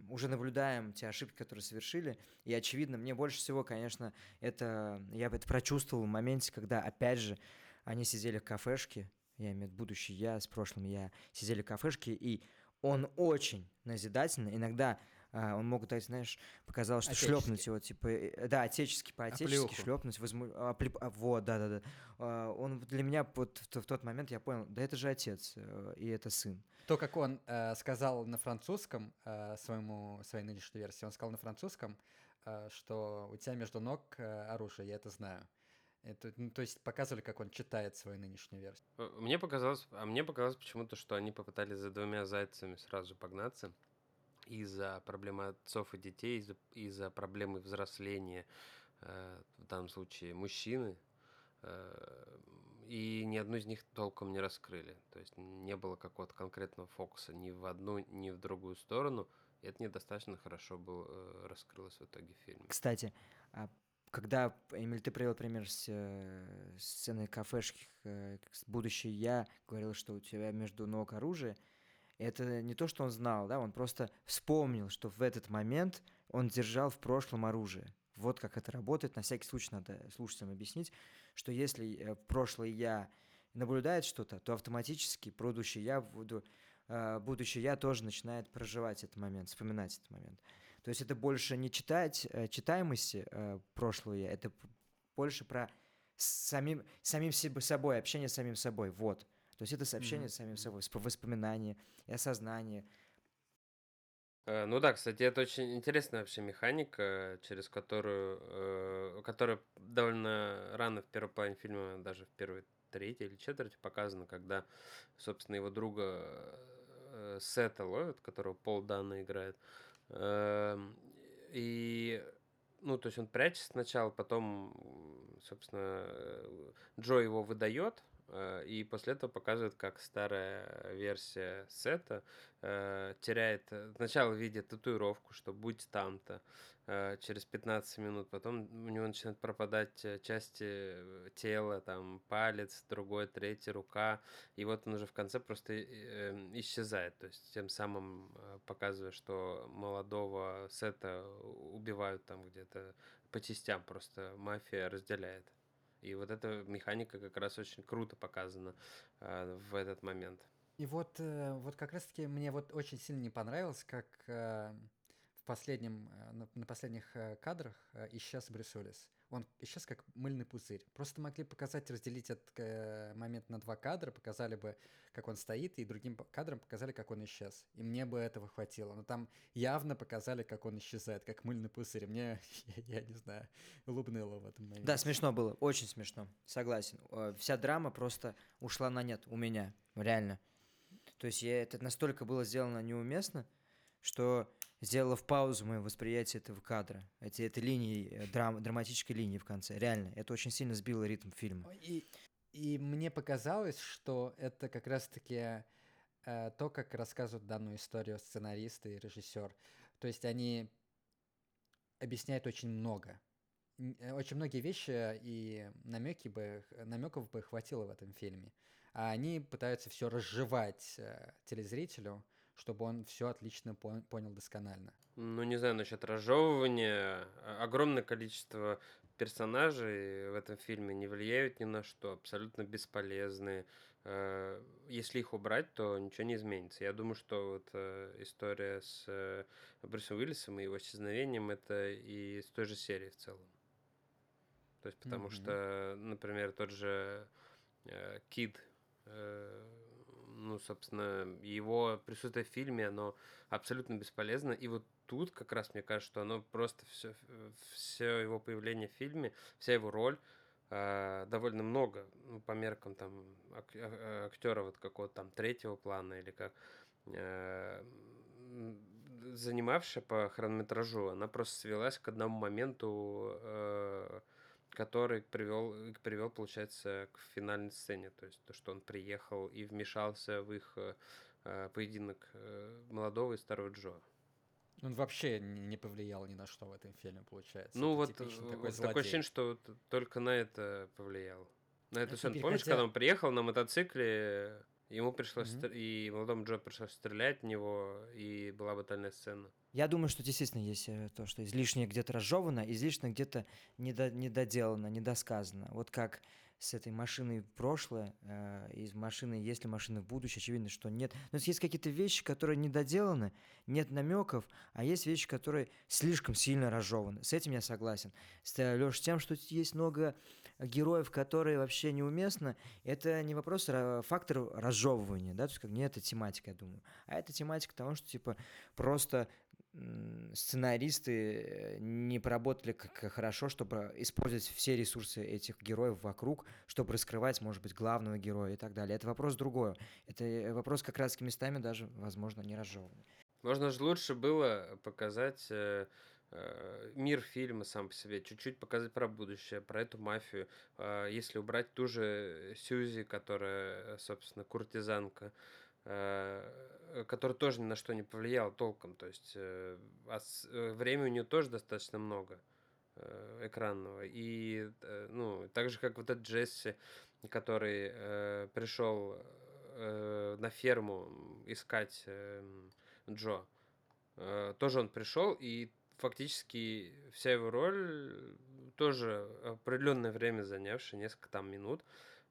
уже наблюдаем те ошибки, которые совершили. И очевидно, мне больше всего, конечно, это я это прочувствовал в моменте, когда, опять же, они сидели в кафешке, я имею в виду будущий я с прошлым я, сидели в кафешке, и он очень назидательно, иногда а, он мог дать, знаешь, показалось, что шлепнуть его, типа, э, да, отечески, по-отечески Оплеуху. шлепнуть, возму... а, плеп- а, вот, да-да-да. А, Он для меня вот в, в тот момент я понял, да это же отец, э, и это сын. То, как он э, сказал на французском э, своему, своей нынешней версии, он сказал на французском, э, что у тебя между ног э, оружие, я это знаю. Это, ну, то есть показывали, как он читает свою нынешнюю версию. Э, Мне показалось, а мне показалось почему-то, что они попытались за двумя зайцами сразу погнаться из-за проблемы отцов и детей, из-за, из-за проблемы взросления, э, в данном случае мужчины, э, и ни одну из них толком не раскрыли. То есть не было какого-то конкретного фокуса ни в одну, ни в другую сторону. И это недостаточно хорошо было, э, раскрылось в итоге в фильме. Кстати, а когда, Эмиль, ты привел пример с э, сцены кафешки, э, с будущее я говорил, что у тебя между ног оружие, Это не то, что он знал, да, он просто вспомнил, что в этот момент он держал в прошлом оружие. Вот как это работает. На всякий случай надо слушателям объяснить, что если э, прошлое я наблюдает что-то, то автоматически будущее я буду, э, будущее я тоже начинает проживать этот момент, вспоминать этот момент. То есть это больше не читать э, читаемости прошлого я, это больше про самим, самим собой, общение с самим собой. Вот. То есть это сообщение mm-hmm. с самим собой, воспоминания и осознание. Э, ну да, кстати, это очень интересная вообще механика, через которую, э, которая довольно рано в первой половине фильма, даже в первой третьей или четверти показана, когда, собственно, его друга э, Сета ловят, которого Пол Дана играет. Эм, и, ну, то есть он прячется сначала, потом, собственно, Джо его выдает, Э, и после этого показывают, как старая версия сета э, теряет... Э, сначала видит татуировку, что будь там-то, через 15 минут, потом у него начинают пропадать части тела, там палец, другой, третий, рука, и вот он уже в конце просто исчезает, то есть тем самым показывая, что молодого Сета убивают там где-то по частям, просто мафия разделяет. И вот эта механика как раз очень круто показана э, в этот момент. И вот, э, вот как раз-таки мне вот очень сильно не понравилось, как э, последнем, э, на, последних э, кадрах э, исчез Брюс Уиллис он исчез как мыльный пузырь. Просто могли показать, разделить этот момент на два кадра, показали бы, как он стоит, и другим кадром показали, как он исчез. И мне бы этого хватило. Но там явно показали, как он исчезает, как мыльный пузырь. Мне, я, я не знаю, улыбнуло в этом моменте. Да, смешно было, очень смешно, согласен. Вся драма просто ушла на нет у меня, реально. То есть я, это настолько было сделано неуместно, что сделала в паузу мое восприятие этого кадра, эти, этой линии, э, драм, драматической линии в конце. Реально, это очень сильно сбило ритм фильма. И, и мне показалось, что это как раз-таки э, то, как рассказывают данную историю сценаристы и режиссер. То есть они объясняют очень много. Э, очень многие вещи и намеки бы, намеков бы хватило в этом фильме. А они пытаются все разжевать э, телезрителю, чтобы он все отлично понял досконально. Ну, не знаю насчет разжевывания. Огромное количество персонажей в этом фильме не влияют ни на что, абсолютно бесполезные. Э, если их убрать, то ничего не изменится. Я думаю, что вот э, история с э, Брюсом Уиллисом и его исчезновением это и с той же серии в целом. То есть, потому mm-hmm. что, например, тот же Кид ну, собственно, его присутствие в фильме, оно абсолютно бесполезно. И вот тут как раз мне кажется, что оно просто все, все его появление в фильме, вся его роль э, довольно много, ну, по меркам там ак- а, актера вот какого-то там третьего плана или как э, занимавшая по хронометражу, она просто свелась к одному моменту э, который привел, привел, получается, к финальной сцене. То есть то, что он приехал и вмешался в их э, поединок э, молодого и старого Джо. Он вообще не повлиял ни на что в этом фильме, получается. Ну это вот э, такой, такое ощущение, что вот только на это повлиял. На эту сцену. Помнишь, когда он приехал на мотоцикле, ему пришлось, mm-hmm. и молодому Джо пришлось стрелять в него, и была батальная сцена. Я думаю, что действительно есть э, то, что излишнее где-то разжевано, излишне где-то недо, недоделано, недосказано. Вот как с этой машиной в прошлое, э, из машины, есть ли машины в будущее, очевидно, что нет. Но есть какие-то вещи, которые недоделаны, нет намеков, а есть вещи, которые слишком сильно разжеваны. С этим я согласен. С, э, Леш, тем, что есть много героев, которые вообще неуместны, это не вопрос, а фактор разжевывания, да, то есть как не это тематика, я думаю, а это тематика того, что типа просто сценаристы э, не поработали как хорошо, чтобы использовать все ресурсы этих героев вокруг, чтобы раскрывать, может быть, главного героя и так далее. Это вопрос другой. Это э, вопрос как раз местами даже, возможно, не разжеванный. Можно же лучше было показать э, мир фильма сам по себе, чуть-чуть показать про будущее, про эту мафию. Э, если убрать ту же Сьюзи, которая, собственно, куртизанка, Э, который тоже ни на что не повлиял толком. То есть э, а э, времени у нее тоже достаточно много экранного. И, ну, так же, как вот этот Джесси, который пришел э, на ферму искать э, Джо, э, тоже он пришел, и фактически вся его роль тоже определенное время занявшая, несколько там минут,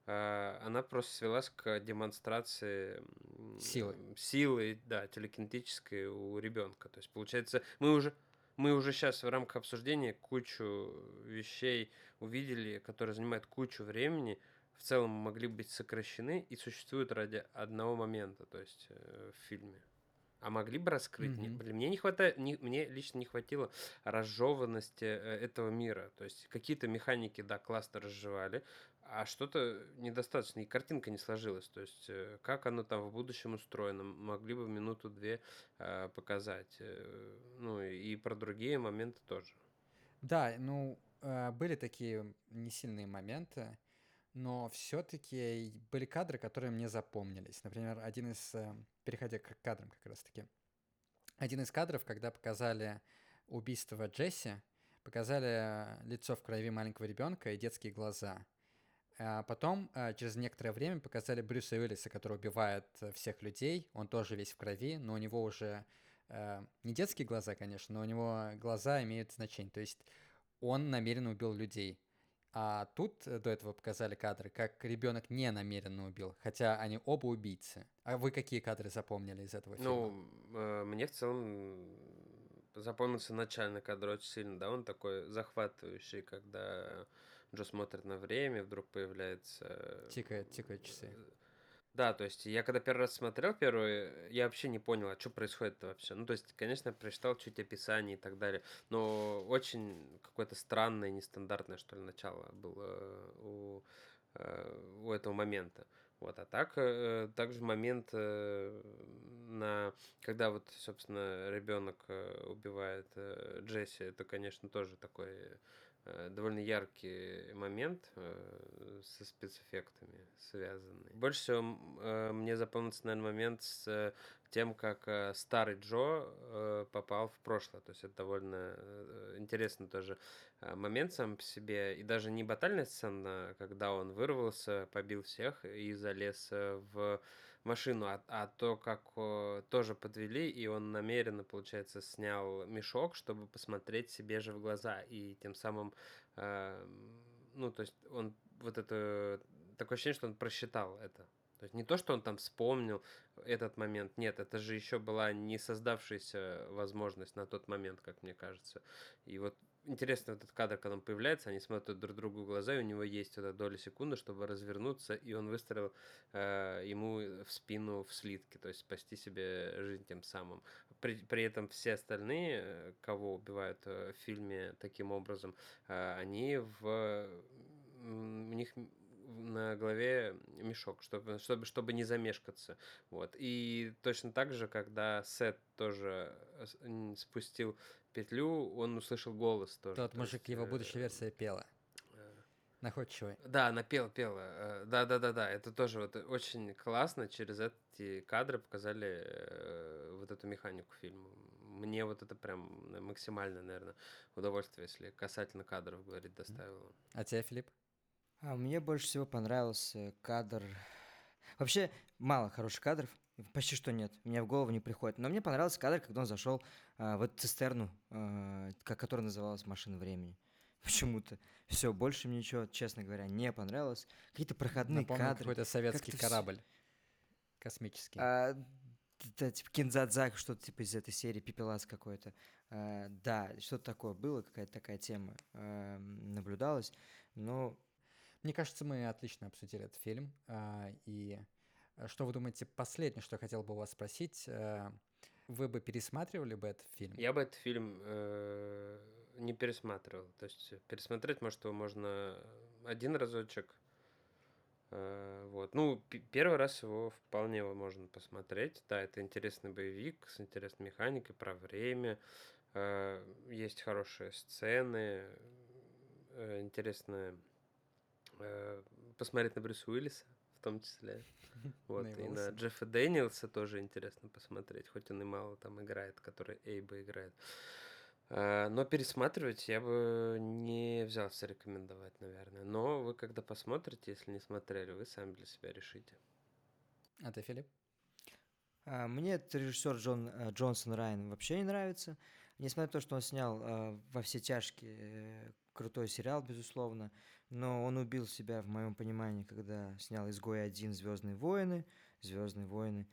э, она просто свелась к демонстрации Силы. силы, да, телекинетической у ребенка. То есть, получается, мы уже мы уже сейчас в рамках обсуждения кучу вещей увидели, которые занимают кучу времени, в целом могли быть сокращены и существуют ради одного момента, то есть э, в фильме. А могли бы раскрыть? Mm-hmm. Блин, мне не хватает, не, мне лично не хватило разжеванности э, этого мира. То есть какие-то механики, да, классно разжевали, а что-то недостаточно, и картинка не сложилась. То есть, э, как оно там в будущем устроено, могли бы минуту-две э, показать. Э, ну, и про другие моменты тоже. Да, ну, были такие несильные моменты, но все-таки были кадры, которые мне запомнились. Например, один из, э, переходя к кадрам как раз-таки, один из кадров, когда показали убийство Джесси, показали лицо в крови маленького ребенка и детские глаза – а потом, а, через некоторое время, показали Брюса Уиллиса, который убивает э, всех людей. Он тоже весь в крови, но у него уже э, не детские глаза, конечно, но у него глаза имеют значение. То есть он намеренно убил людей. А тут э, до этого показали кадры, как ребенок не намеренно убил, хотя они оба убийцы. А вы какие кадры запомнили из этого фильма? Ну, э, мне в целом запомнился начальный кадр очень сильно, да, он такой захватывающий, когда Джо смотрит на время, вдруг появляется... Тикает, тикают часы. Да, то есть я когда первый раз смотрел первый, я вообще не понял, а что происходит вообще. Ну, то есть, конечно, прочитал чуть описание и так далее, но очень какое-то странное, нестандартное, что ли, начало было у, э, у этого момента. Вот, а так, э, также момент э, на, когда вот, собственно, ребенок убивает Джесси, это, конечно, тоже такой Э, довольно яркий момент э, со спецэффектами связанный. Больше всего э, мне запомнился, наверное, момент с тем, как старый Джо попал в прошлое. То есть это довольно интересный тоже момент сам по себе. И даже не батальная сцена, когда он вырвался, побил всех и залез в машину, а, а то, как о, тоже подвели, и он намеренно, получается, снял мешок, чтобы посмотреть себе же в глаза, и тем самым, э, ну, то есть он вот это, такое ощущение, что он просчитал это. То есть не то, что он там вспомнил этот момент, нет, это же еще была не создавшаяся возможность на тот момент, как мне кажется. И вот интересно этот кадр, когда он появляется, они смотрят друг другу в глаза, и у него есть эта доля секунды, чтобы развернуться, и он выстрелил э, ему в спину в слитке, то есть спасти себе жизнь тем самым. При, при этом все остальные, кого убивают э, в фильме таким образом, э, они в у них на голове мешок, чтобы, чтобы, чтобы не замешкаться. Вот. И точно так же, когда Сет тоже э, спустил петлю, он услышал голос тоже. Тот мужик, есть, его э, будущая версия пела. Э, Находчивый. Да, она пела, пела. Да, да, да, да. Это тоже вот очень классно. Через эти кадры показали вот эту механику фильма. Мне вот это прям максимально, наверное, удовольствие, если касательно кадров говорить, доставило. А тебе, Филипп? А мне больше всего понравился кадр. Вообще мало хороших кадров, почти что нет. Мне в голову не приходит. Но мне понравился кадр, когда он зашел а, в эту цистерну, а, которая называлась «Машина времени». Почему-то. Все, больше мне ничего, честно говоря, не понравилось. Какие-то проходные Напомню, кадры. какой-то советский как корабль. Космический. А, да, типа Кинзадзак, что-то типа из этой серии, Пепелас какой-то. А, да, что-то такое было, какая-то такая тема а, наблюдалась. Но мне кажется, мы отлично обсудили этот фильм. А, и э, что вы думаете, последнее, что я хотел бы у вас спросить, э, вы бы пересматривали бы этот фильм? Я бы этот фильм э, не пересматривал. То есть пересмотреть, может, его можно один разочек. Э, вот. Ну, первый раз его вполне можно посмотреть. Да, это интересный боевик с интересной механикой про время. Э, есть хорошие сцены, э, интересная посмотреть на Брюса Уиллиса, в том числе. Вот, и на Джеффа Дэниелса тоже интересно посмотреть, хоть он и мало там играет, который Эйба играет. Э, но пересматривать я бы не взялся рекомендовать, наверное. Но вы когда посмотрите, если не смотрели, вы сами для себя решите. А ты, Филипп? А, Мне этот режиссер Джон, э, Джонсон Райан вообще не нравится. Несмотря на то, что он снял э, во все тяжкие э, крутой сериал, безусловно, но он убил себя, в моем понимании, когда снял «Изгой один», «Звездные войны», «Звездные войны»,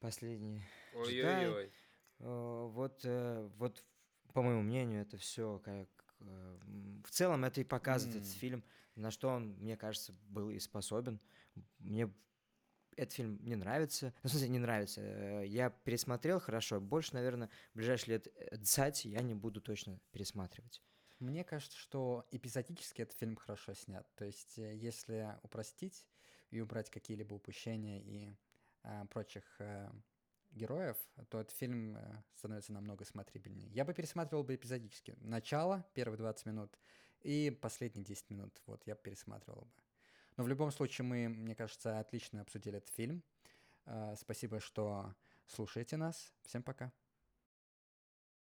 последние Джедай. Ой-ой-ой. Э, Вот, э, вот, по моему мнению, это все как... э, В целом это и показывает этот М. фильм, на что он, мне кажется, был и способен. Мне этот фильм не нравится. Ну, в смысле, не нравится. Я пересмотрел хорошо. Больше, наверное, в ближайшие лет э, 20 я не буду точно пересматривать. Мне кажется, что эпизодически этот фильм хорошо снят. То есть, э, если упростить и убрать какие-либо упущения и а, прочих э, героев, то этот фильм э, становится намного смотрибельнее. Я бы пересматривал бы эпизодически. Начало, первые 20 минут, и последние 10 минут. Вот, я бы пересматривал бы. Но в любом случае мы, мне кажется, отлично обсудили этот фильм. Э, Спасибо, что слушаете нас. Всем пока.